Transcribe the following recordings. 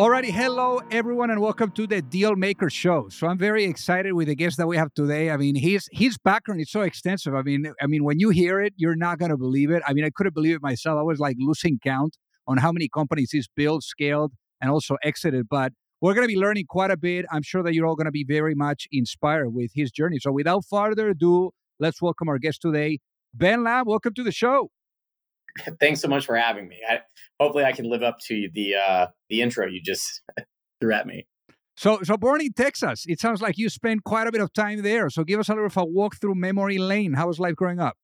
Alrighty, hello everyone, and welcome to the Deal Maker Show. So I'm very excited with the guest that we have today. I mean, his his background is so extensive. I mean, I mean, when you hear it, you're not gonna believe it. I mean, I couldn't believe it myself. I was like losing count on how many companies he's built, scaled, and also exited. But we're gonna be learning quite a bit. I'm sure that you're all gonna be very much inspired with his journey. So without further ado, let's welcome our guest today, Ben Lamm. Welcome to the show. thanks so much for having me. I, hopefully, I can live up to the uh, the intro you just threw at me. So, so born in Texas, it sounds like you spent quite a bit of time there. So, give us a little of a walk through memory lane. How was life growing up?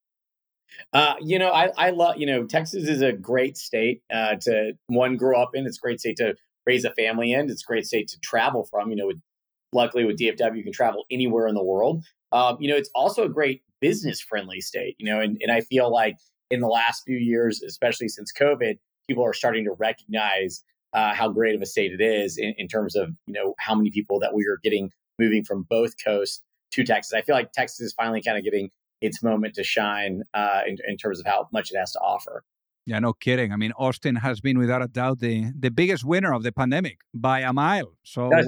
Uh, you know, I, I love, you know, Texas is a great state uh, to one grow up in. It's a great state to raise a family in. It's a great state to travel from. You know, with, luckily with DFW, you can travel anywhere in the world. Um, you know, it's also a great business friendly state. You know, and and I feel like in the last few years, especially since COVID, people are starting to recognize uh, how great of a state it is in, in, terms of you know how many people that we are getting moving from both coasts to Texas. I feel like Texas is finally kind of getting its moment to shine uh, in, in terms of how much it has to offer. Yeah, no kidding. I mean, Austin has been without a doubt the the biggest winner of the pandemic by a mile. So, uh,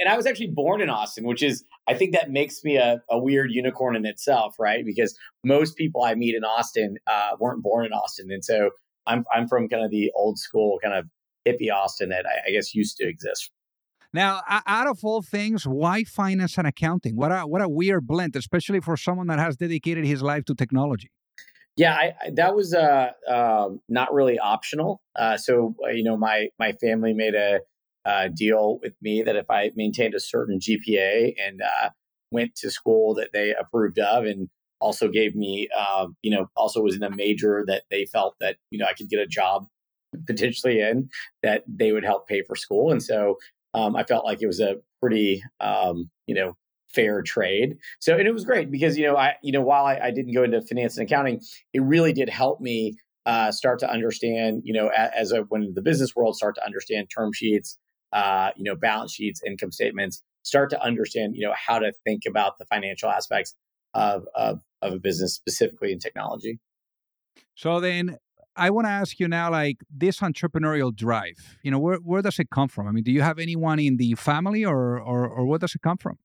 and I was actually born in Austin, which is I think that makes me a, a weird unicorn in itself, right? Because most people I meet in Austin uh, weren't born in Austin, and so I'm I'm from kind of the old school kind of hippie Austin that I, I guess used to exist. Now, out of all things, why finance and accounting? What a what a weird blend, especially for someone that has dedicated his life to technology. Yeah, I, I, that was uh, uh, not really optional. Uh, so uh, you know, my my family made a, a, deal with me that if I maintained a certain GPA and uh, went to school that they approved of, and also gave me, um, you know, also was in a major that they felt that you know I could get a job potentially in, that they would help pay for school, and so um, I felt like it was a pretty, um, you know, fair trade. So, and it was great because, you know, I, you know, while I, I didn't go into finance and accounting, it really did help me uh, start to understand, you know, as, a, when the business world start to understand term sheets, uh, you know, balance sheets, income statements, start to understand, you know, how to think about the financial aspects of, of, of a business, specifically in technology. So then I want to ask you now, like this entrepreneurial drive, you know, where, where does it come from? I mean, do you have anyone in the family or, or, or where does it come from?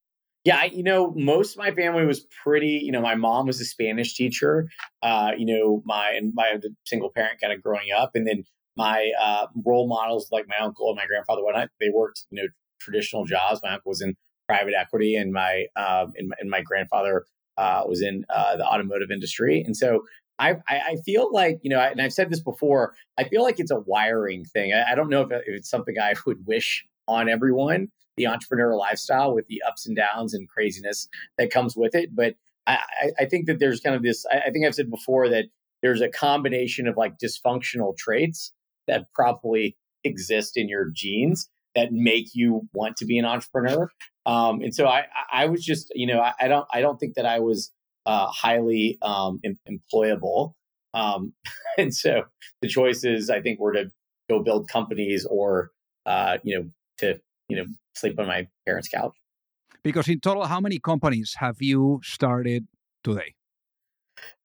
Yeah, you know, most of my family was pretty. You know, my mom was a Spanish teacher. Uh, you know, my and my single parent kind of growing up, and then my uh, role models like my uncle and my grandfather. When I, they worked, you know, traditional jobs. My uncle was in private equity, and my um, and, my, and my grandfather uh, was in uh, the automotive industry. And so I, I feel like you know, and I've said this before. I feel like it's a wiring thing. I, I don't know if it's something I would wish on everyone the entrepreneurial lifestyle with the ups and downs and craziness that comes with it. But I, I think that there's kind of this, I think I've said before that there's a combination of like dysfunctional traits that probably exist in your genes that make you want to be an entrepreneur. Um, and so I, I was just, you know, I, I don't, I don't think that I was uh, highly um, em- employable. Um, and so the choices I think were to go build companies or, uh, you know, to you know sleep on my parents' couch. Because in total, how many companies have you started today?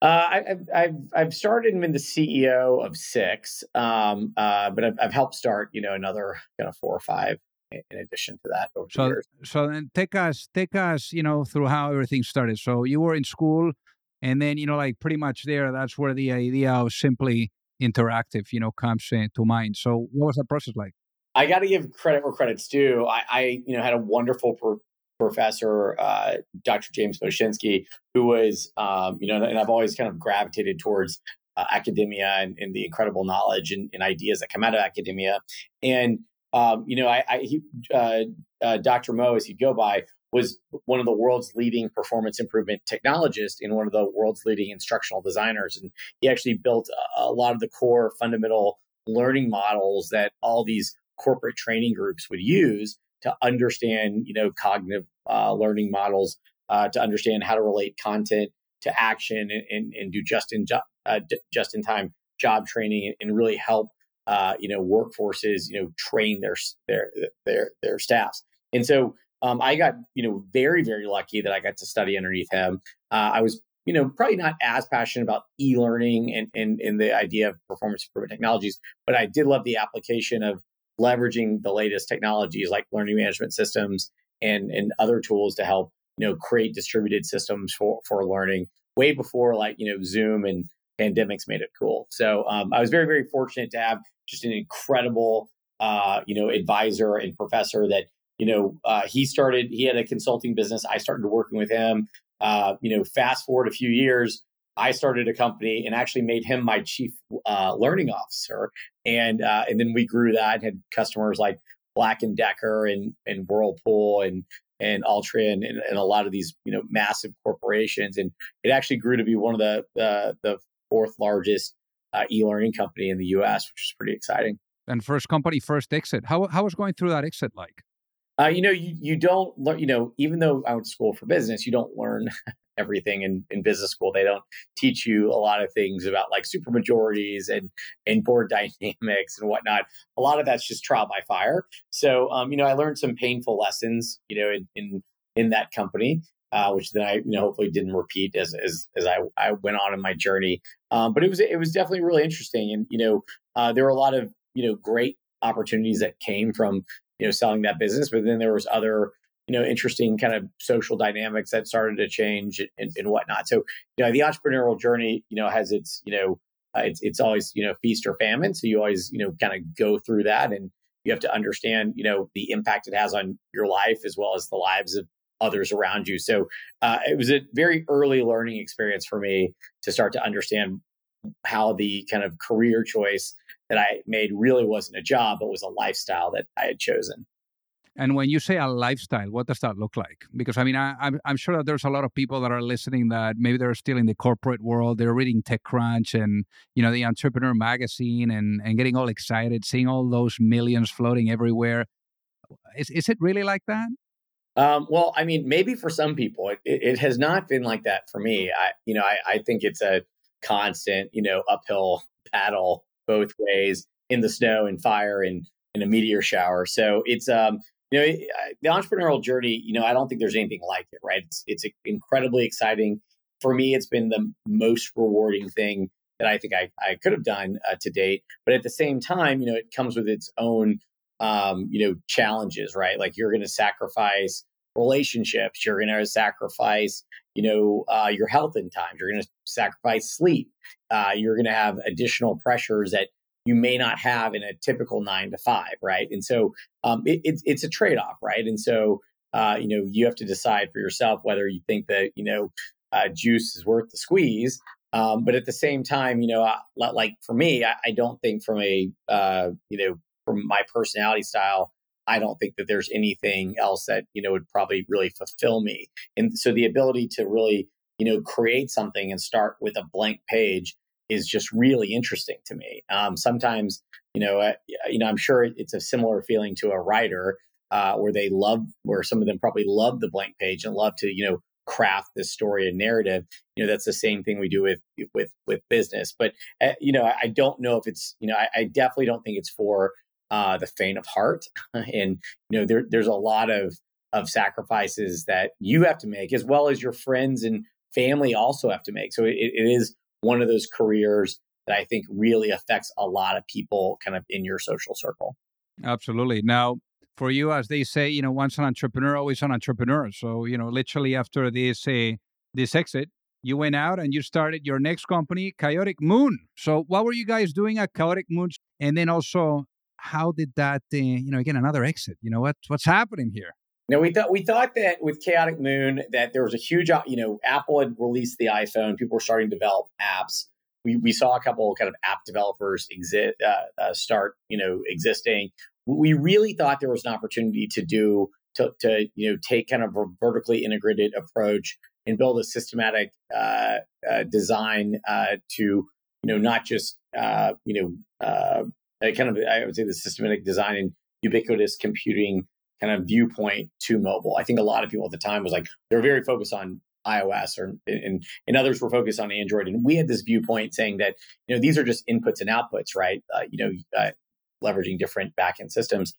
Uh, I, have I've started and been the CEO of six, um, uh, but I've, I've, helped start you know another kind of four or five in addition to that over so, the years. So then take us take us you know through how everything started. So you were in school, and then you know like pretty much there. That's where the idea of simply interactive you know comes to mind. So what was that process like? I got to give credit where credit's due. I, I, you know, had a wonderful pro- professor, uh, Dr. James Boshinsky, who was, um, you know, and I've always kind of gravitated towards uh, academia and, and, the incredible knowledge and, and, ideas that come out of academia. And, um, you know, I, I he, uh, uh Dr. Mo, as he'd go by, was one of the world's leading performance improvement technologists and one of the world's leading instructional designers. And he actually built a, a lot of the core fundamental learning models that all these corporate training groups would use to understand, you know, cognitive uh, learning models, uh, to understand how to relate content to action and, and, and do just in ju- uh, just in time job training and, and really help uh, you know workforces you know train their their their their staffs. And so um, I got you know very very lucky that I got to study underneath him. Uh, I was you know probably not as passionate about e-learning and, and and the idea of performance improvement technologies, but I did love the application of leveraging the latest technologies like learning management systems and and other tools to help you know create distributed systems for for learning way before like you know Zoom and pandemics made it cool. So um, I was very very fortunate to have just an incredible uh, you know advisor and professor that you know uh, he started he had a consulting business. I started working with him. Uh, you know, fast forward a few years, I started a company and actually made him my chief uh, learning officer, and uh, and then we grew that. And had customers like Black and Decker and and Whirlpool and and Altria and, and, a lot of these you know massive corporations, and it actually grew to be one of the the, the fourth largest uh, e-learning company in the U.S., which is pretty exciting. And first company, first exit. How how was going through that exit like? Uh, you know, you you don't learn. You know, even though I went to school for business, you don't learn everything in, in business school. They don't teach you a lot of things about like super majorities and and board dynamics and whatnot. A lot of that's just trial by fire. So, um, you know, I learned some painful lessons. You know, in in, in that company. Uh, which then I, you know, hopefully didn't repeat as as, as I, I went on in my journey. Um, but it was it was definitely really interesting, and you know, uh, there were a lot of you know great opportunities that came from you know selling that business but then there was other you know interesting kind of social dynamics that started to change and, and whatnot. So you know the entrepreneurial journey you know has its you know uh, it's it's always you know feast or famine. So you always you know kind of go through that and you have to understand you know the impact it has on your life as well as the lives of others around you. So uh, it was a very early learning experience for me to start to understand how the kind of career choice that I made really wasn't a job, but was a lifestyle that I had chosen. And when you say a lifestyle, what does that look like? Because I mean, I, am I'm sure that there's a lot of people that are listening that maybe they're still in the corporate world. They're reading TechCrunch and you know the Entrepreneur Magazine and and getting all excited, seeing all those millions floating everywhere. Is is it really like that? Um, well, I mean, maybe for some people, it, it, it, has not been like that for me. I, you know, I, I think it's a constant, you know, uphill battle both ways in the snow and fire and in a meteor shower. So it's um you know the entrepreneurial journey. You know I don't think there's anything like it. Right? It's it's incredibly exciting. For me, it's been the most rewarding thing that I think I, I could have done uh, to date. But at the same time, you know, it comes with its own, um, you know, challenges, right? Like you're going to sacrifice relationships, you're going to sacrifice, you know, uh, your health in times you're going to sacrifice sleep, uh, you're going to have additional pressures that you may not have in a typical nine to five, right? And so um, it, it's it's a trade off, right? And so uh, you know you have to decide for yourself whether you think that you know uh, juice is worth the squeeze. Um, but at the same time, you know, uh, like for me, I, I, don't think from a uh, you know from my personality style, I don't think that there's anything else that you know would probably really fulfill me. And so the ability to really you know create something and start with a blank page is just really interesting to me. Um, sometimes, you know, uh, you know, I'm sure it's a similar feeling to a writer uh, where they love, where some of them probably love the blank page and love to, you know, craft this story and narrative. You know, that's the same thing we do with with with business. But uh, you know, I, I, don't know if it's, you know, I, I definitely don't think it's for uh, the faint of heart. and you know, there, there's a lot of of sacrifices that you have to make, as well as your friends and family also have to make. So it, it is one of those careers that I think really affects a lot of people kind of in your social circle. Absolutely. Now, for you, as they say, you know, once an entrepreneur, always an entrepreneur. So, you know, literally after this uh, this exit, you went out and you started your next company, Chaotic Moon. So, what were you guys doing at Chaotic Moon? And then also, how did that, uh, you know, again, another exit? You know, what what's happening here? Now we thought we thought that with Chaotic Moon that there was a huge, you know, Apple had released the iPhone. People were starting to develop apps. We, we saw a couple kind of app developers exist uh, uh, start, you know, existing. We really thought there was an opportunity to do to, to you know take kind of a vertically integrated approach and build a systematic uh, uh design uh, to you know not just uh, you know kind of I would say the systematic design and ubiquitous computing kind of viewpoint to mobile. I think a lot of people at the time was like they're very focused on iOS, or and, and others were focused on Android. And we had this viewpoint saying that you know these are just inputs and outputs, right? Uh, you know, uh, leveraging different backend systems.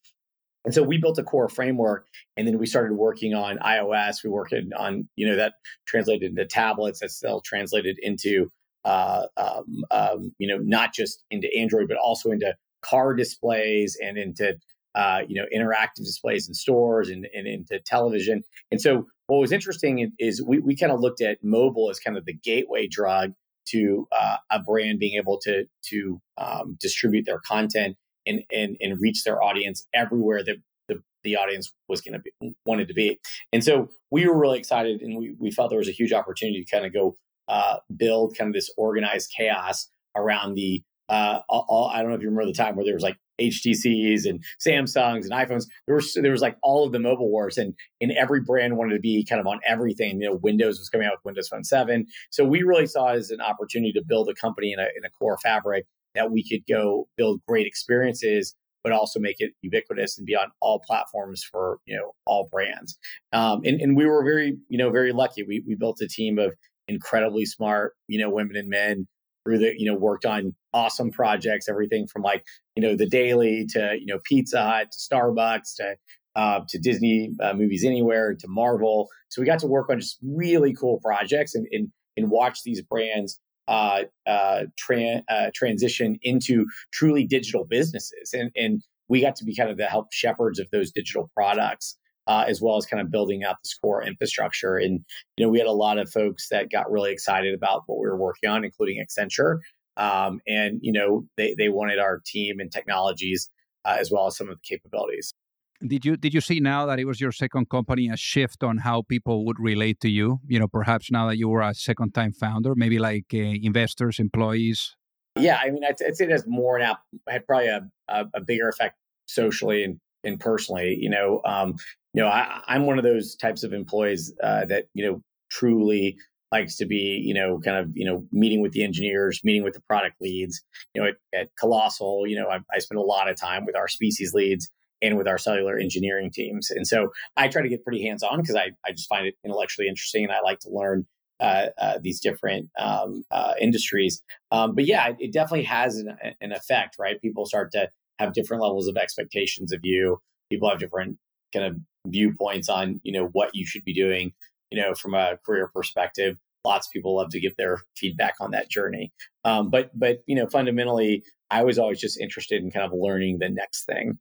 And so we built a core framework, and then we started working on iOS. We worked on, you know, that translated into tablets. That's still translated into, uh, um, um, you know, not just into Android, but also into car displays and into, uh, you know, interactive displays in stores and, and into television. And so what was interesting is we we kind of looked at mobile as kind of the gateway drug to uh, a brand being able to to um, distribute their content and and and reach their audience everywhere that the, the audience was going to be wanted to be. And so we were really excited, and we we felt there was a huge opportunity to kind of go uh, build kind of this organized chaos around the. Uh, all, I don't know if you remember the time where there was like HTCs and Samsungs and iPhones. There was there was like all of the mobile wars, and and every brand wanted to be kind of on everything. You know, Windows was coming out with Windows Phone Seven, so we really saw it as an opportunity to build a company in a in a core fabric that we could go build great experiences but also make it ubiquitous and be on all platforms for you know all brands um, and, and we were very you know very lucky we, we built a team of incredibly smart you know women and men that you know worked on awesome projects everything from like you know the daily to you know pizza hut to starbucks to uh, to disney uh, movies anywhere to marvel so we got to work on just really cool projects and and, and watch these brands uh, uh, tra- uh, transition into truly digital businesses. And, and we got to be kind of the help shepherds of those digital products. Uh, as well as kind of building out this core infrastructure. And you know, we had a lot of folks that got really excited about what we were working on, including Accenture. Um, and you know, they they wanted our team and technologies uh, as well as some of the capabilities. Did you did you see now that it was your second company a shift on how people would relate to you? You know, perhaps now that you were a second time founder, maybe like uh, investors, employees. Yeah, I mean, I'd, I'd say that's more now had probably a, a, a, bigger effect socially and, and personally. You know, um, you know, I, am one of those types of employees uh, that you know truly likes to be, you know, kind of, you know, meeting with the engineers, meeting with the product leads. You know, at, at Colossal, you know, I, I spend a lot of time with our species leads and with our cellular engineering teams. And so I try to get pretty hands on because I, I just find it intellectually interesting and I like to learn uh, uh, these different um, uh, industries. Um, but yeah, it, it definitely has an, an, effect, right? People start to have different levels of expectations of you. People have different kind of viewpoints on, you know, what you should be doing, you know, from a career perspective. Lots of people love to give their feedback on that journey. Um, but, but, you know, fundamentally, I was always just interested in kind of learning the next thing.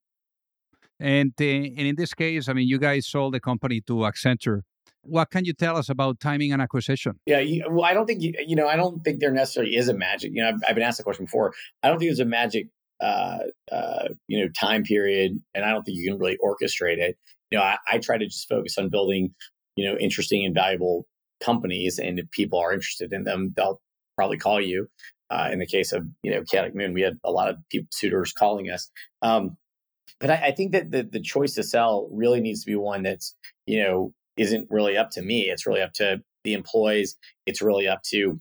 And, uh, and in this case, I mean, you guys sold the company to Accenture. What can you tell us about timing and acquisition? Yeah, you, well, I don't think you, you know, I don't think there necessarily is a magic. You know, I've, I've been asked the question before. I don't think there's a magic, uh, uh, you know, time period, and I don't think you can really orchestrate it. You know, I, I try to just focus on building, you know, interesting and valuable companies, and if people are interested in them, they'll probably call you. Uh, in the case of you know Chaotic Moon, we had a lot of people, suitors calling us. Um, but I, I think that the, the choice to sell really needs to be one that's, you know, isn't really up to me. It's really up to the employees. It's really up to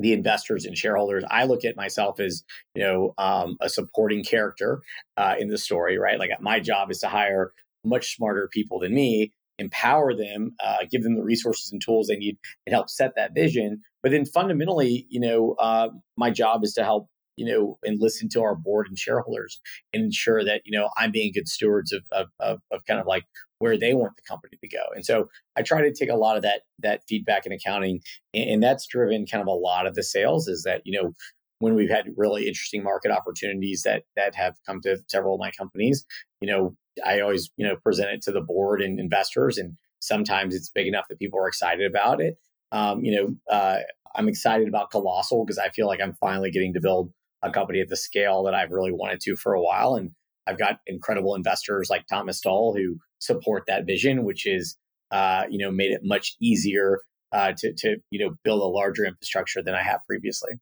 the investors and shareholders. I look at myself as, you know, um, a supporting character uh, in the story, right? Like my job is to hire much smarter people than me, empower them, uh, give them the resources and tools they need, and help set that vision. But then fundamentally, you know, uh, my job is to help you know, and listen to our board and shareholders and ensure that, you know, I'm being good stewards of, of, of, of kind of like where they want the company to go. And so I try to take a lot of that, that feedback and accounting. And, and that's driven kind of a lot of the sales is that, you know, when we've had really interesting market opportunities that that have come to several of my companies, you know, I always, you know, present it to the board and investors. And sometimes it's big enough that people are excited about it. Um, you know, uh, I'm excited about Colossal because I feel like I'm finally getting to build a company at the scale that I've really wanted to for a while. And I've got incredible investors like Thomas Tull who support that vision, which is, uh, you know, made it much easier uh, to, to, you know, build a larger infrastructure than I have previously.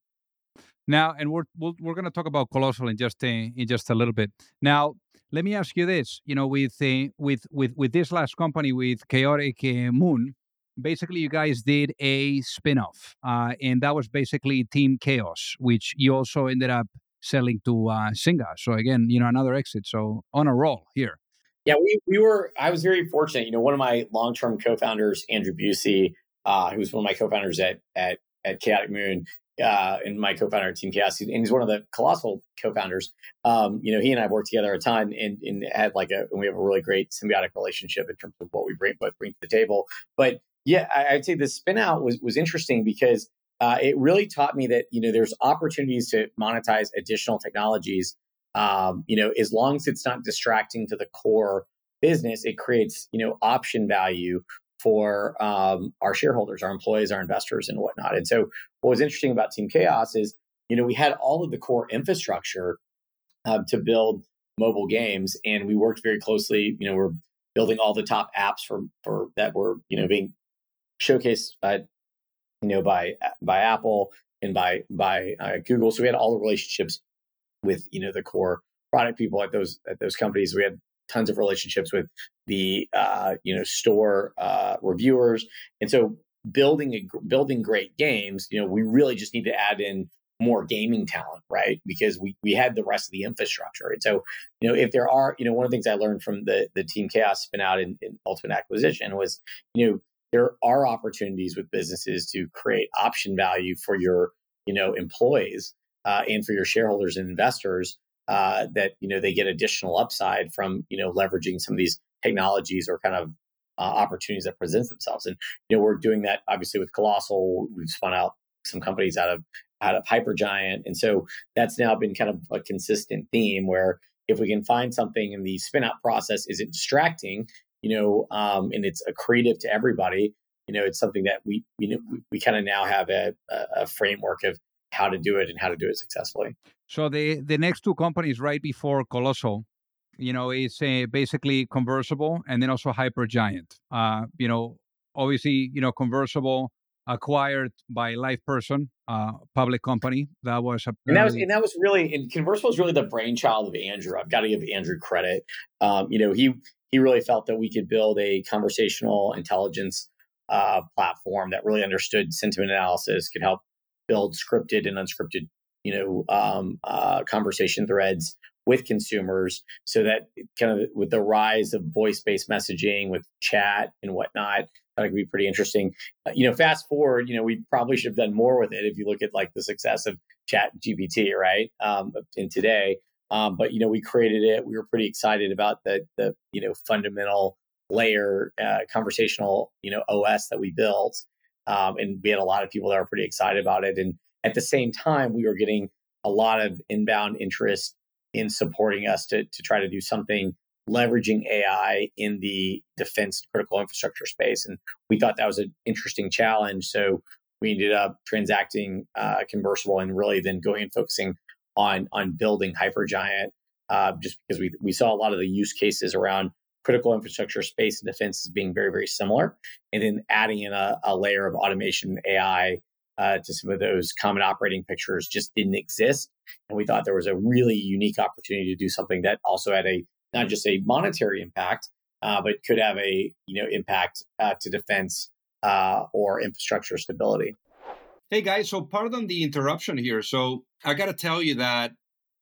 Now, and we're we're, we're going to talk about Colossal in just a, in just a little bit. Now, let me ask you this: you know, with uh, with with with this last company with Chaotic uh, Moon, basically you guys did a spin-off uh, and that was basically team chaos which you also ended up selling to uh, Zynga. So again, you know, another exit. So on a roll here. Yeah, we, we were, I was very fortunate. You know, one of my long-term co-founders, Andrew Busey, uh, who's one of my co-founders at at at Chaotic Moon, uh, and my co-founder at Team Chaos, and he's one of the colossal co-founders. Um, you know, he and I worked together a ton, and, and had like a we have a really great symbiotic relationship in terms of what we bring both bring to the table. But yeah, I, would say the spin out was was interesting because uh, it really taught me that you know there's opportunities to monetize additional technologies. Um, you know, as long as it's not distracting to the core business, it creates you know option value for um, our shareholders, our employees, our investors, and whatnot. And so, what was interesting about Team Chaos is, you know, we had all of the core infrastructure uh, to build mobile games, and we worked very closely. You know, we're building all the top apps for for that were you know being showcased, uh, you know, by by Apple and by by uh, Google. So we had all the relationships with you know the core product people at those at those companies. We had tons of relationships with the uh, you know store uh, reviewers, and so building a, building great games. You know, we really just need to add in more gaming talent, right? Because we we had the rest of the infrastructure, and so you know if there are you know one of the things I learned from the the Team Chaos spin out in, in Ultimate Acquisition was you know there are opportunities with businesses to create option value for your you know employees uh, and for your shareholders and investors uh, that you know they get additional upside from you know leveraging some of these technologies or kind of uh, opportunities that present themselves. And you know we're doing that obviously with Colossal. We've spun out some companies out of out of Hypergiant, and so that's now been kind of a consistent theme where if we can find something in the spin out process isn't distracting, you know, um, and it's accretive to everybody. You know, it's something that we you know we, we kind of now have a, a framework of how to do it and how to do it successfully. So the the next two companies right before Colossal, you know, is uh, basically Conversable and then also Hypergiant. Uh, you know, obviously, you know, Conversable acquired by LivePerson, uh, public company. That was a and that was and that was really and Conversable was really the brainchild of Andrew. I've got to give Andrew credit. Um, you know, he he really felt that we could build a conversational intelligence uh, platform that really understood sentiment analysis, could help build scripted and unscripted you know um, uh, conversation threads with consumers so that kind of with the rise of voice-based messaging with chat and whatnot that could be pretty interesting. Uh, you know fast forward you know we probably should have done more with it if you look at like the success of chat gpt right um, in today. Um, but you know we created it. We were pretty excited about the the you know fundamental layer uh, conversational you know os that we built um, and we had a lot of people that were pretty excited about it. And at the same time, we were getting a lot of inbound interest in supporting us to, to try to do something leveraging AI in the defense critical infrastructure space. And we thought that was an interesting challenge. So we ended up transacting uh, Conversable and really then going and focusing on on building Hypergiant, uh, just because we we saw a lot of the use cases around critical infrastructure space and defense as being very very similar, and then adding in a, a layer of automation AI uh, to some of those common operating pictures just didn't exist. And we thought there was a really unique opportunity to do something that also had a not just a monetary impact, uh, but could have a you know impact uh, to defense uh, or infrastructure stability. Hey guys, so pardon the interruption here. So I got to tell you that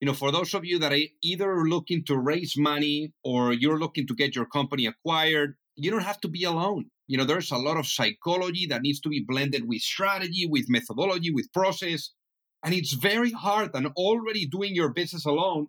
you know for those of you that are either looking to raise money or you're looking to get your company acquired, you don't have to be alone you know there's a lot of psychology that needs to be blended with strategy with methodology with process and it's very hard and already doing your business alone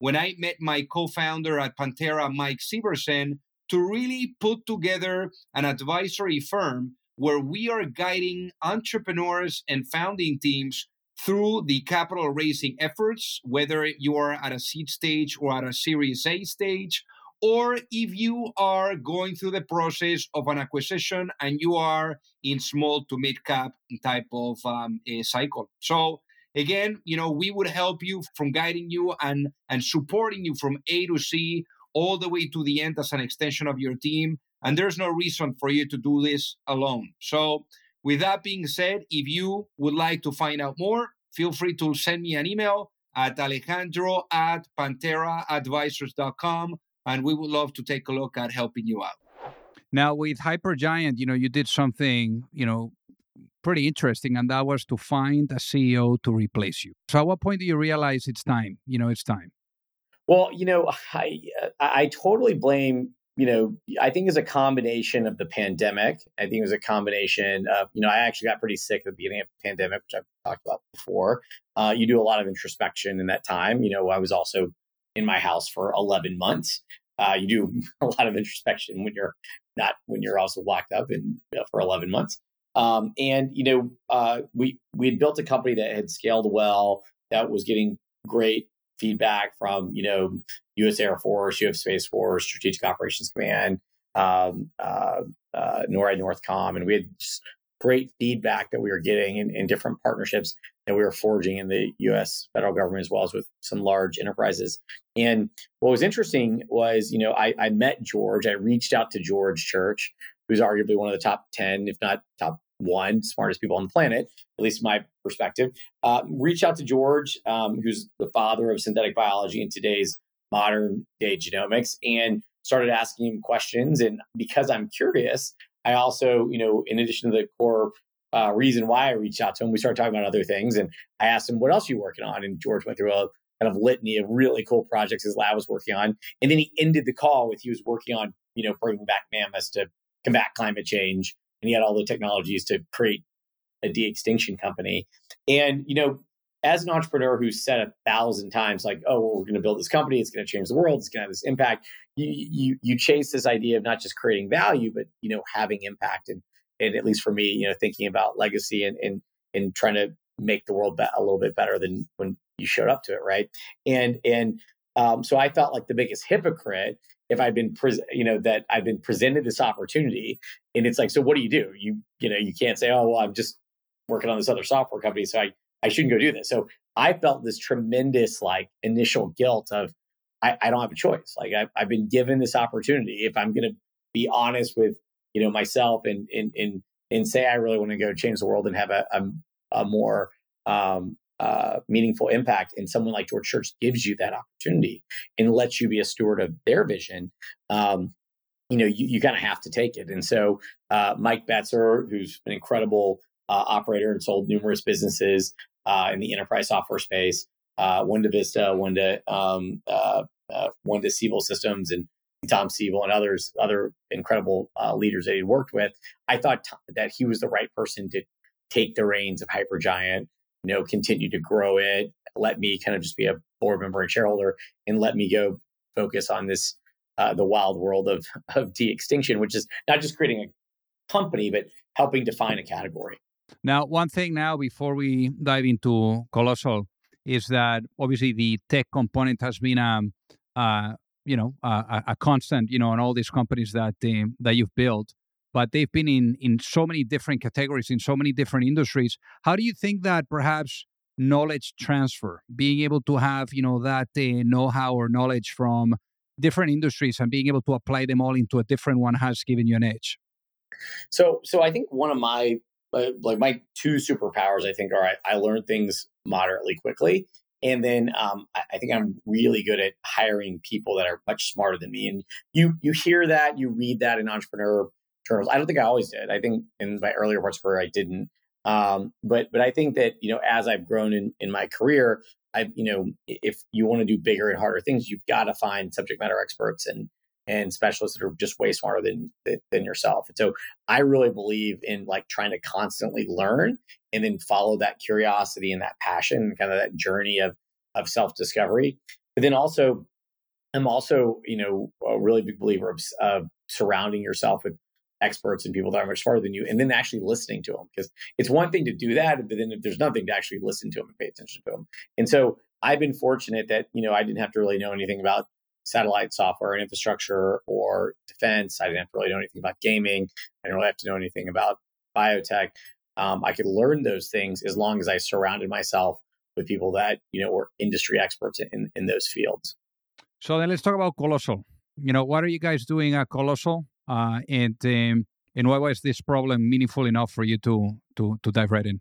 when I met my co-founder at Panthera, Mike Sieversen, to really put together an advisory firm where we are guiding entrepreneurs and founding teams through the capital raising efforts, whether you are at a seed stage or at a series A stage, or if you are going through the process of an acquisition and you are in small to mid cap type of um, cycle. So again, you know, we would help you from guiding you and and supporting you from A to C all the way to the end as an extension of your team. And there's no reason for you to do this alone. So with that being said, if you would like to find out more, feel free to send me an email at alejandro at pantheraadvisors.com and we would love to take a look at helping you out. Now, with Hypergiant, you know, you did something, you know, pretty interesting, and that was to find a CEO to replace you. So, at what point do you realize it's time? You know, it's time. Well, you know, I I totally blame. You know, I think it's a combination of the pandemic. I think it was a combination of, you know, I actually got pretty sick at the beginning of the pandemic, which I've talked about before. Uh, you do a lot of introspection in that time. You know, I was also in my house for 11 months. Uh, you do a lot of introspection when you're not when you're also locked up in you know, for 11 months. Um, and you know, uh, we we had built a company that had scaled well, that was getting great feedback from you know U.S. Air Force, U.S. Space Force, Strategic Operations Command, um, uh, uh, NORAD, Northcom, and we had great feedback that we were getting in, in different partnerships that we were forging in the U.S. federal government as well as with some large enterprises. And what was interesting was, you know, I, I met George. I reached out to George Church, who's arguably one of the top 10, if not top one smartest people on the planet, at least my perspective. Uh, reached out to George, um, who's the father of synthetic biology in today's modern day genomics, and started asking him questions. And because I'm curious, I also, you know, in addition to the core uh, reason why I reached out to him, we started talking about other things. And I asked him, what else are you working on? And George went through a kind of litany of really cool projects his lab was working on. And then he ended the call with he was working on, you know, bringing back mammoths to combat climate change. And he had all the technologies to create a de-extinction company. And, you know, as an entrepreneur who's said a thousand times, like, oh, we're going to build this company, it's going to change the world, it's going to have this impact. You, you you chase this idea of not just creating value, but you know, having impact. And and at least for me, you know, thinking about legacy and and and trying to make the world a little bit better than when you showed up to it, right? And and um, so I felt like the biggest hypocrite if I'd been, pre- you know, that I've been presented this opportunity, and it's like, so what do you do? You you know, you can't say, oh, well, I'm just working on this other software company, so I I shouldn't go do this. So I felt this tremendous like initial guilt of I, I don't have a choice. Like I, I've been given this opportunity. If I'm going to be honest with you know myself and and and and say I really want to go change the world and have a a, a more um, uh, meaningful impact, and someone like George Church gives you that opportunity and lets you be a steward of their vision. Um, you know, you, you kind of have to take it. And so, uh, Mike Betzer, who's an incredible uh, operator and sold numerous businesses uh, in the enterprise software space, uh, one to Vista, one to um, uh, uh, one to Siebel Systems, and Tom Siebel and others, other incredible uh, leaders that he worked with. I thought t- that he was the right person to take the reins of Hypergiant, you know, continue to grow it, let me kind of just be a board member and shareholder, and let me go focus on this uh, the wild world of of de-extinction, which is not just creating a company, but helping define a category. Now, one thing now before we dive into Colossal is that obviously the tech component has been a, um, uh, you know a, a, constant you know in all these companies that um, that you've built but they've been in in so many different categories in so many different industries how do you think that perhaps knowledge transfer being able to have you know that uh, know-how or knowledge from different industries and being able to apply them all into a different one has given you an edge so so i think one of my uh, like my two superpowers i think are I, I learn things moderately quickly and then um, I, I, think I'm really good at hiring people that are much smarter than me. And you you hear that, you read that in entrepreneur journals. I don't think I always did. I think in my earlier parts of career I didn't. Um, but but I think that you know as I've grown in in my career, I you know if you want to do bigger and harder things, you've got to find subject matter experts and and specialists that are just way smarter than than yourself. And so I really believe in like trying to constantly learn and then follow that curiosity and that passion, kind of that journey of of self discovery. But then also, I'm also you know a really big believer of, of surrounding yourself with experts and people that are much smarter than you, and then actually listening to them because it's one thing to do that, but then if there's nothing to actually listen to them and pay attention to them. And so I've been fortunate that you know I didn't have to really know anything about satellite software and infrastructure or defense. I didn't have to really know anything about gaming. I didn't really have to know anything about biotech. Um, I could learn those things as long as I surrounded myself with people that you know were industry experts in in those fields. So then let's talk about Colossal. You know, what are you guys doing at Colossal? Uh, and um, And why was this problem meaningful enough for you to to to dive right in?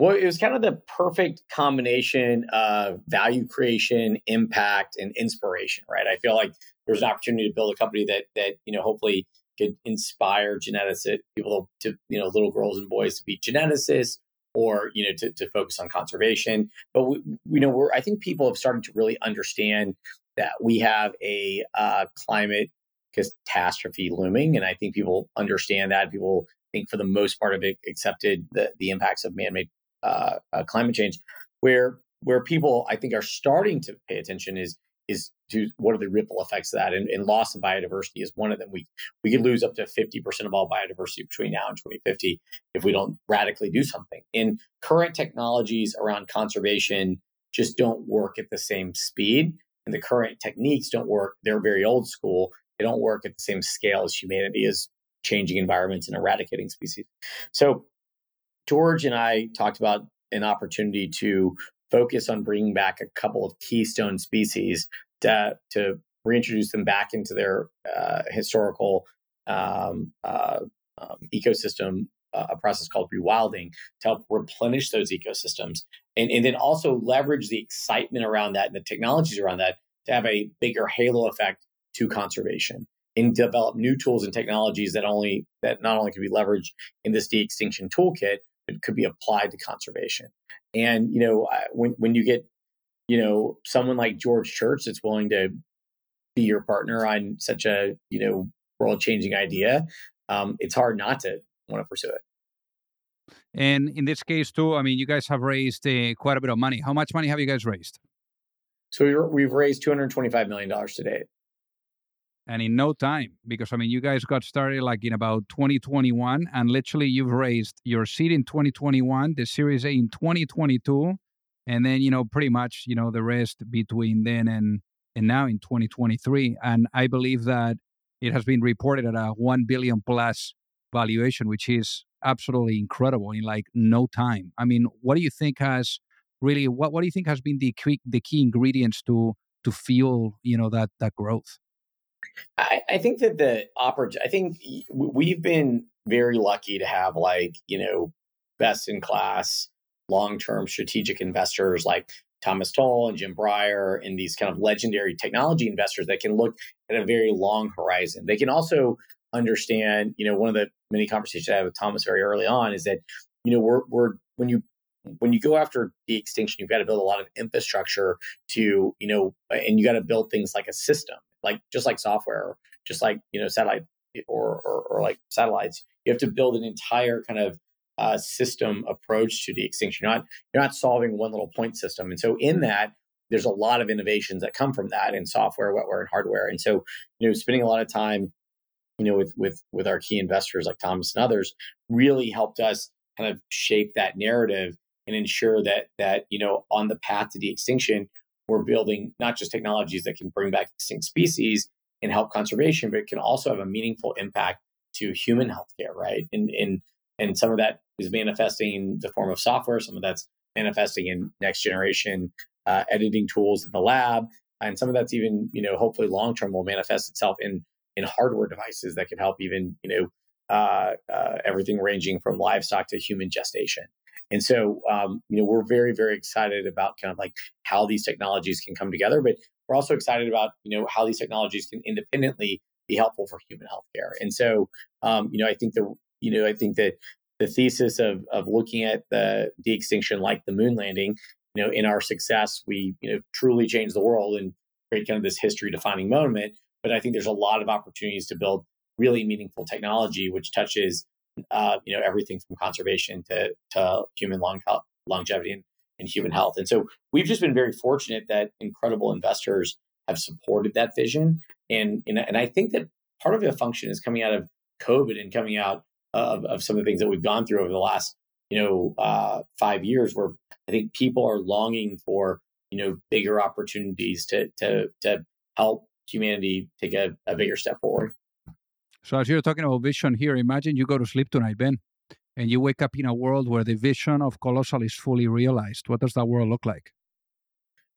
Well, it was kind of the perfect combination of value creation, impact, and inspiration, right? I feel like there's an opportunity to build a company that that you know hopefully could inspire geneticists, people to you know little girls and boys to be geneticists, or you know to, to focus on conservation. But we, you know, we're I think people have started to really understand that we have a uh, climate catastrophe looming, and I think people understand that. People think for the most part it accepted the the impacts of man-made uh, uh, climate change. Where where people I think are starting to pay attention is is to what are the ripple effects of that and, and, loss of biodiversity is one of them we we could lose up to 50% of all biodiversity between now and 2050 if we don't radically do something and current technologies around conservation just don't work at the same speed and the current techniques don't work they're very old school they don't work at the same scale as humanity is changing environments and eradicating species so george and i talked about an opportunity to focus on bringing back a couple of keystone species to, to reintroduce them back into their uh, historical um, uh, um, ecosystem, uh, a process called rewilding to help replenish those ecosystems. And, and then also leverage the excitement around that and the technologies around that to have a bigger halo effect to conservation and develop new tools and technologies that only that not only can be leveraged in this de-extinction toolkit, but could be applied to conservation. And you know, when when you get you know someone like George Church that's willing to be your partner on such a you know world changing idea, um, it's hard not to want to pursue it. And in this case too, I mean, you guys have raised uh, quite a bit of money. How much money have you guys raised? So we've raised two hundred twenty-five million dollars to date and in no time because i mean you guys got started like in about 2021 and literally you've raised your seed in 2021 the series a in 2022 and then you know pretty much you know the rest between then and and now in 2023 and i believe that it has been reported at a 1 billion plus valuation which is absolutely incredible in like no time. I mean what do you think has really what, what do you think has been the key, the key ingredients to to fuel you know that that growth I, I think that the opportunity, I think we've been very lucky to have like, you know, best in class, long term strategic investors like Thomas Tull and Jim Breyer and these kind of legendary technology investors that can look at a very long horizon. They can also understand, you know, one of the many conversations I had with Thomas very early on is that, you know, we're, we're when you when you go after de-extinction, you've got to build a lot of infrastructure to, you know, and you got to build things like a system like just like software, just like you know satellite or, or, or like satellites. You have to build an entire kind of uh, system approach to de-extinction. You're not you're not solving one little point system, and so in that there's a lot of innovations that come from that in software, wetware, and hardware. And so you know spending a lot of time you know with with with our key investors like Thomas and others really helped us kind of shape that narrative and ensure that that you know on the path to de-extinction we're building not just technologies that can bring back extinct species and help conservation, but it can also have a meaningful impact to human healthcare, right? And and and some of that is manifesting in the form of software. Some of that's manifesting in next generation uh, editing tools in the lab, and some of that's even you know hopefully long term will manifest itself in in hardware devices that can help even you know uh, uh, everything ranging from livestock to human gestation. And so, um, you know, we're very, very excited about kind of like how these technologies can come together, but we're also excited about, you know, how these technologies can independently be helpful for human healthcare. And so, um, you know, I think the, you know, I think that the thesis of of looking at the de-extinction like the moon landing, you know, in our success, we, you know, truly change the world and create kind of this history defining moment. But I think there's a lot of opportunities to build really meaningful technology, which touches uh, you know everything from conservation to to human long health, longevity and, and human health. And so we've just been very fortunate that incredible investors have supported that vision. And and, and I think that part of the function is coming out of COVID and coming out of, of some of the things that we've gone through over the last you know uh, five years, where I think people are longing for you know bigger opportunities to to to help humanity take a, a bigger step forward. So as you're talking about vision here, imagine you go to sleep tonight, Ben, and you wake up in a world where the vision of Colossal is fully realized. What does that world look like?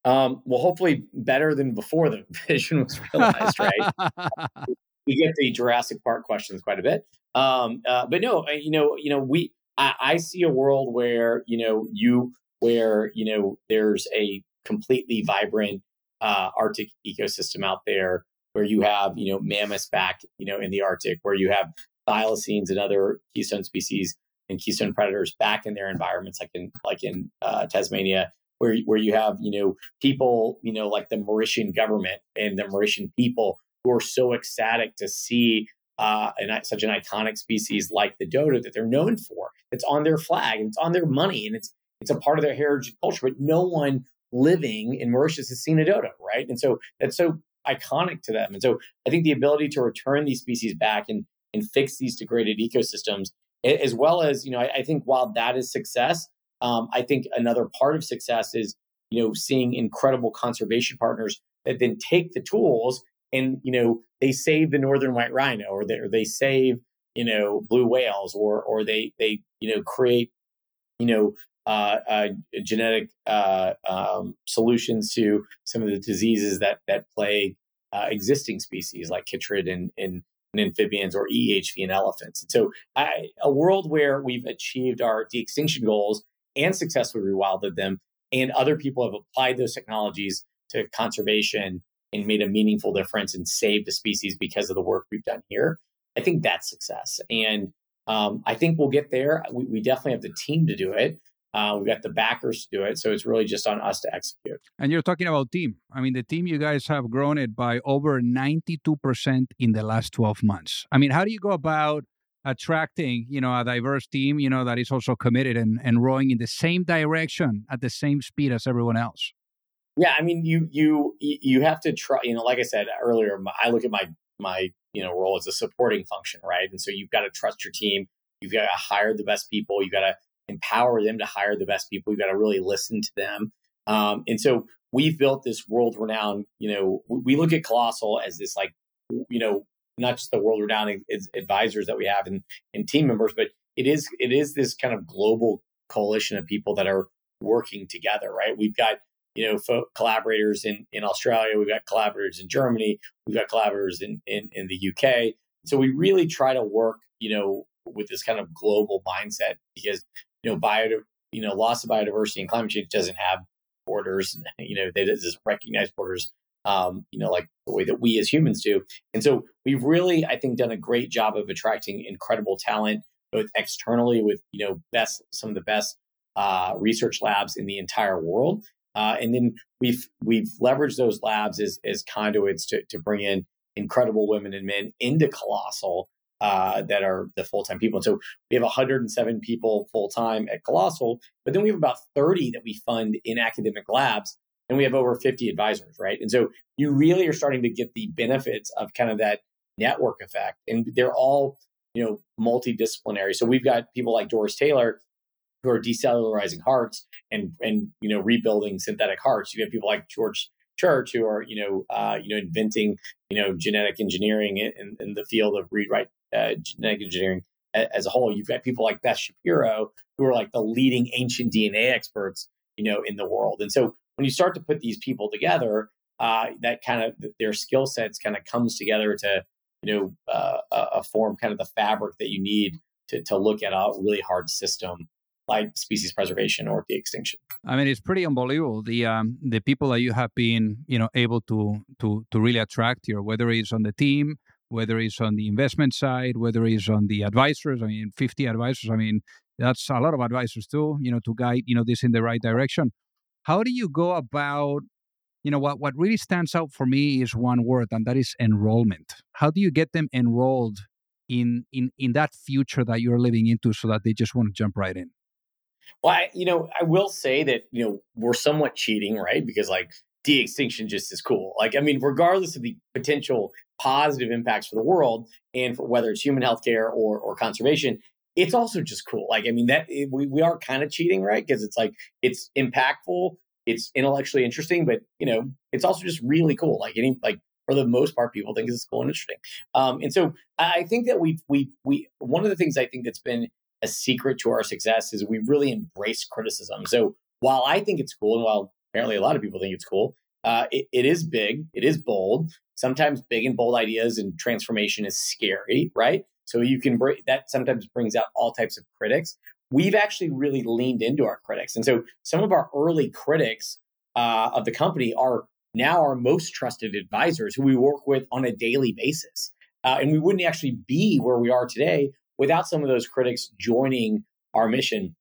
Um, well, hopefully better than before the vision was realized, right? we get the Jurassic Park questions quite a bit. Um, uh, but no, you know, you know, we I, I see a world where you know you where you know there's a completely vibrant uh, Arctic ecosystem out there where you have you know mammoths back you know in the Arctic, where you have thylacines and other keystone species and keystone predators back in their environments, like in like in uh, Tasmania, where where you have you know people you know like the Mauritian government and the Mauritian people who are so ecstatic to see uh, such an iconic species like the dodo that they're known for. It's on their flag and it's on their money and it's it's a part of their heritage and culture. But no one living in Mauritius has seen a dodo, right? And so that's so iconic to them. And so I think the ability to return these species back and and fix these degraded ecosystems, as well as you know, I, I think while that is success, um, I think another part of success is you know seeing incredible conservation partners that then take the tools and you know they save the northern white rhino or they, or they save you know blue whales or or they they you know create you know genetic uh, um, solutions to some of the diseases that that plague uh, existing species like chytrid and, and, amphibians or EHV in elephants. And so, I, a world where we've achieved our de-extinction goals and successfully rewilded them, and other people have applied those technologies to conservation and made a meaningful difference and saved the species because of the work we've done here. I think that's success. And um, I think we'll get there. We, we, definitely have the team to do it. Uh, we've got the backers to do it. So it's really just on us to execute. And you're talking about team. I mean, the team, you guys have grown it by over 92% in the last 12 months. I mean, how do you go about attracting, you know, a diverse team, you know, that is also committed and, and rowing in the same direction at the same speed as everyone else? Yeah, I mean, you you you have to try. You know, like I said earlier, I look at my my you know role as a supporting function, right? And so you've got to trust your team. You've got to hire the best people. You've got to empower them to hire the best people. You've got to really listen to them. Um, and so we've built this world renowned. You know, we look at Colossal as this like you know not just the world renowned advisors that we have and, and team members, but it is it is this kind of global coalition of people that are working together, right? We've got you know, fo- collaborators in, in Australia. We've got collaborators in Germany. We've got collaborators in, in, in the UK. So we really try to work, you know, with this kind of global mindset because, you know, bio, you know, loss of biodiversity and climate change doesn't have borders. You know, they just recognize borders, um, you know, like the way that we as humans do. And so we've really, I think, done a great job of attracting incredible talent, both externally with, you know, best some of the best uh, research labs in the entire world, uh, and then we've we've leveraged those labs as, as conduits to, to bring in incredible women and men into Colossal uh, that are the full time people. And so we have 107 people full time at Colossal, but then we have about 30 that we fund in academic labs, and we have over 50 advisors, right? And so you really are starting to get the benefits of kind of that network effect, and they're all you know multidisciplinary. So we've got people like Doris Taylor who are decellularizing hearts and and you know rebuilding synthetic hearts. You have people like George Church who are you know uh, you know inventing you know genetic engineering in, in the field of read write uh, genetic engineering as a whole. You've got people like Beth Shapiro who are like the leading ancient DNA experts you know in the world. And so when you start to put these people together, uh, that kind of their skill sets kind of comes together to you know uh, uh, form kind of the fabric that you need to to look at a really hard system like species preservation or de-extinction. I mean, it's pretty unbelievable the um, the people that you have been you know able to to to really attract here, whether it's on the team, whether it's on the investment side, whether it's on the advisors. I mean, fifty advisors. I mean, that's a lot of advisors too. You know, to guide you know this in the right direction. How do you go about you know what what really stands out for me is one word and that is enrollment how do you get them enrolled in in in that future that you're living into so that they just want to jump right in well, I, you know, I will say that you know we're somewhat cheating, right? Because like de-extinction just is cool. Like, I mean, regardless of the potential positive impacts for the world and for whether it's human healthcare or or conservation, it's also just cool. Like, I mean, that it, we we are kind of cheating, right? Because it's like it's impactful, it's intellectually interesting, but you know, it's also just really cool. Like any like for the most part, people think it's cool and interesting. Um, and so I think that we we we one of the things I think that's been a secret to our success is we really embrace criticism. So while I think it's cool, and while apparently a lot of people think it's cool, uh, it, it is big, it is bold. Sometimes big and bold ideas and transformation is scary, right? So you can bring that sometimes brings out all types of critics. We've actually really leaned into our critics, and so some of our early critics uh, of the company are now our most trusted advisors who we work with on a daily basis. Uh, and we wouldn't actually be where we are today without some of those critics joining our mission.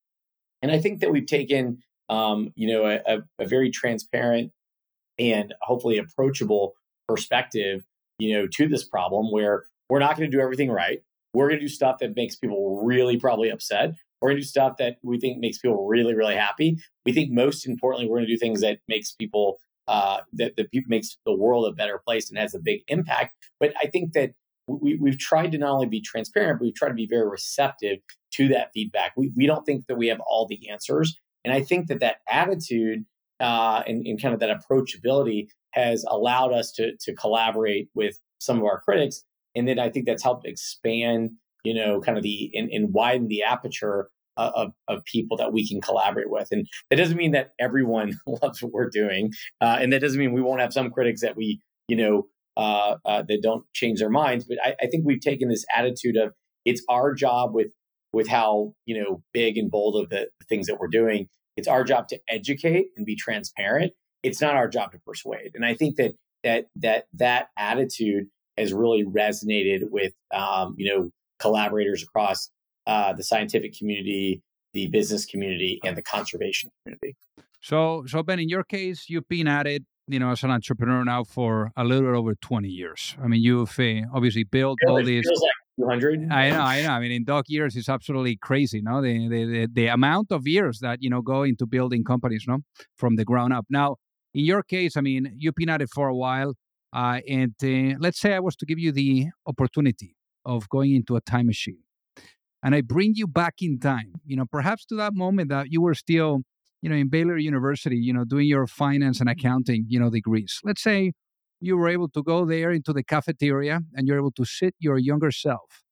And I think that we've taken, um, you know, a, a, very transparent and hopefully approachable perspective, you know, to this problem where we're not going to do everything right. We're going to do stuff that makes people really probably upset. We're going to do stuff that we think makes people really, really happy. We think most importantly, we're going to do things that makes people uh, that that makes the world a better place and has a big impact. But I think that we, we've tried to not only be transparent, but we've tried to be very receptive to that feedback. We, we don't think that we have all the answers. And I think that that attitude uh, and, and kind of that approachability has allowed us to, to collaborate with some of our critics. And then I think that's helped expand, you know, kind of the and, and widen the aperture of, of people that we can collaborate with. And that doesn't mean that everyone loves what we're doing. Uh, and that doesn't mean we won't have some critics that we, you know, uh, uh, that don't change their minds. But I, I, think we've taken this attitude of it's our job with with how you know big and bold of the, things that we're doing. It's our job to educate and be transparent. It's not our job to persuade. And I think that that that that attitude has really resonated with um, you know collaborators across uh, the scientific community, the business community, and the conservation community. So, so Ben, in your case, you've been at it you know, as an entrepreneur now for a little over 20 years. I mean, you've uh, obviously built all these. Like 200. I know, I know. I mean, in dog years, it's absolutely crazy, no? The, the, the, the amount of years that, you know, go into building companies, no? From the ground up. Now, in your case, I mean, you've been at it for a while. Uh, and uh, let's say I was to give you the opportunity of going into a time machine and I bring you back in time, you know, perhaps to that moment that you were still you know, in Baylor University, you know, doing your finance and accounting, you know, degrees. Let's say you were able to go there into the cafeteria and you're able to sit your younger self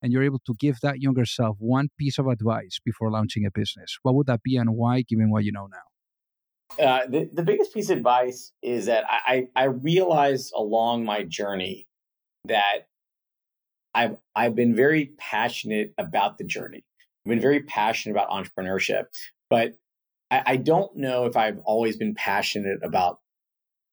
and you're able to give that younger self one piece of advice before launching a business. What would that be and why, given what you know now? Uh, the, the biggest piece of advice is that I, I realized along my journey that I've, I've been very passionate about the journey. I've been very passionate about entrepreneurship, but I, I don't know if I've always been passionate about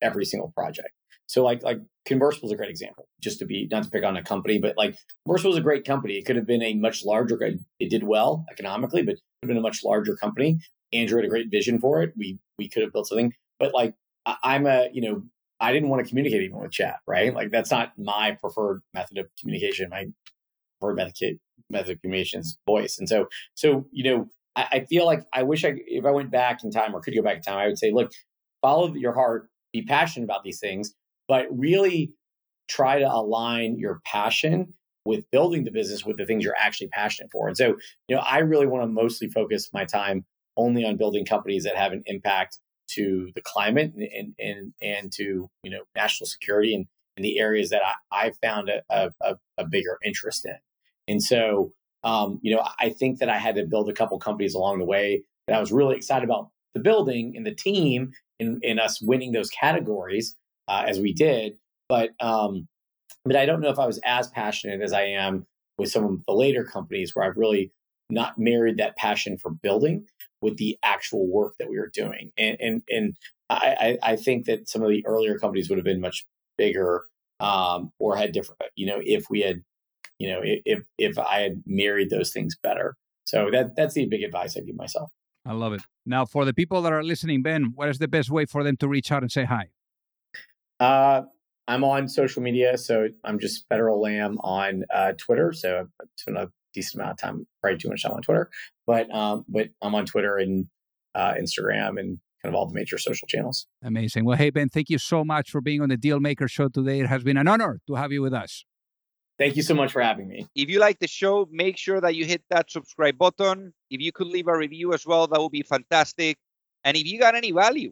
every single project. So like like Conversable is a great example. Just to be not to pick on a company, but like Conversable is a great company. It could have been a much larger. It did well economically, but it could have been a much larger company. Andrew had a great vision for it. We we could have built something, but like I'm a you know I didn't want to communicate even with chat, right? Like that's not my preferred method of communication. My preferred method method of communication is voice, and so so you know I, I feel like I wish I, if I went back in time or could go back in time, I would say, look, follow your heart, be passionate about these things, but really try to align your passion with building the business with the things you're actually passionate for. And so, you know, I really want to mostly focus my time only on building companies that have an impact to the climate and and and, and to you know national security and in the areas that I, I found a, a, a bigger interest in. And so, um, you know, I think that I had to build a couple companies along the way that I was really excited about the building and the team and, and us winning those categories uh, as we did. But um, but I don't know if I was as passionate as I am with some of the later companies where I've really not married that passion for building with the actual work that we were doing. And and and I, I think that some of the earlier companies would have been much bigger um, or had different, you know, if we had you know, if if I had married those things better. So that that's the big advice I give myself. I love it. Now, for the people that are listening, Ben, what is the best way for them to reach out and say hi? Uh, I'm on social media, so I'm just Federal Lamb on uh, Twitter. So I spent a decent amount of time, probably too much time on Twitter, but um, but I'm on Twitter and uh, Instagram and kind of all the major social channels. Amazing. Well, hey Ben, thank you so much for being on the Deal Maker Show today. It has been an honor to have you with us. Thank you so much for having me. If you like the show, make sure that you hit that subscribe button. If you could leave a review as well, that would be fantastic. And if you got any value,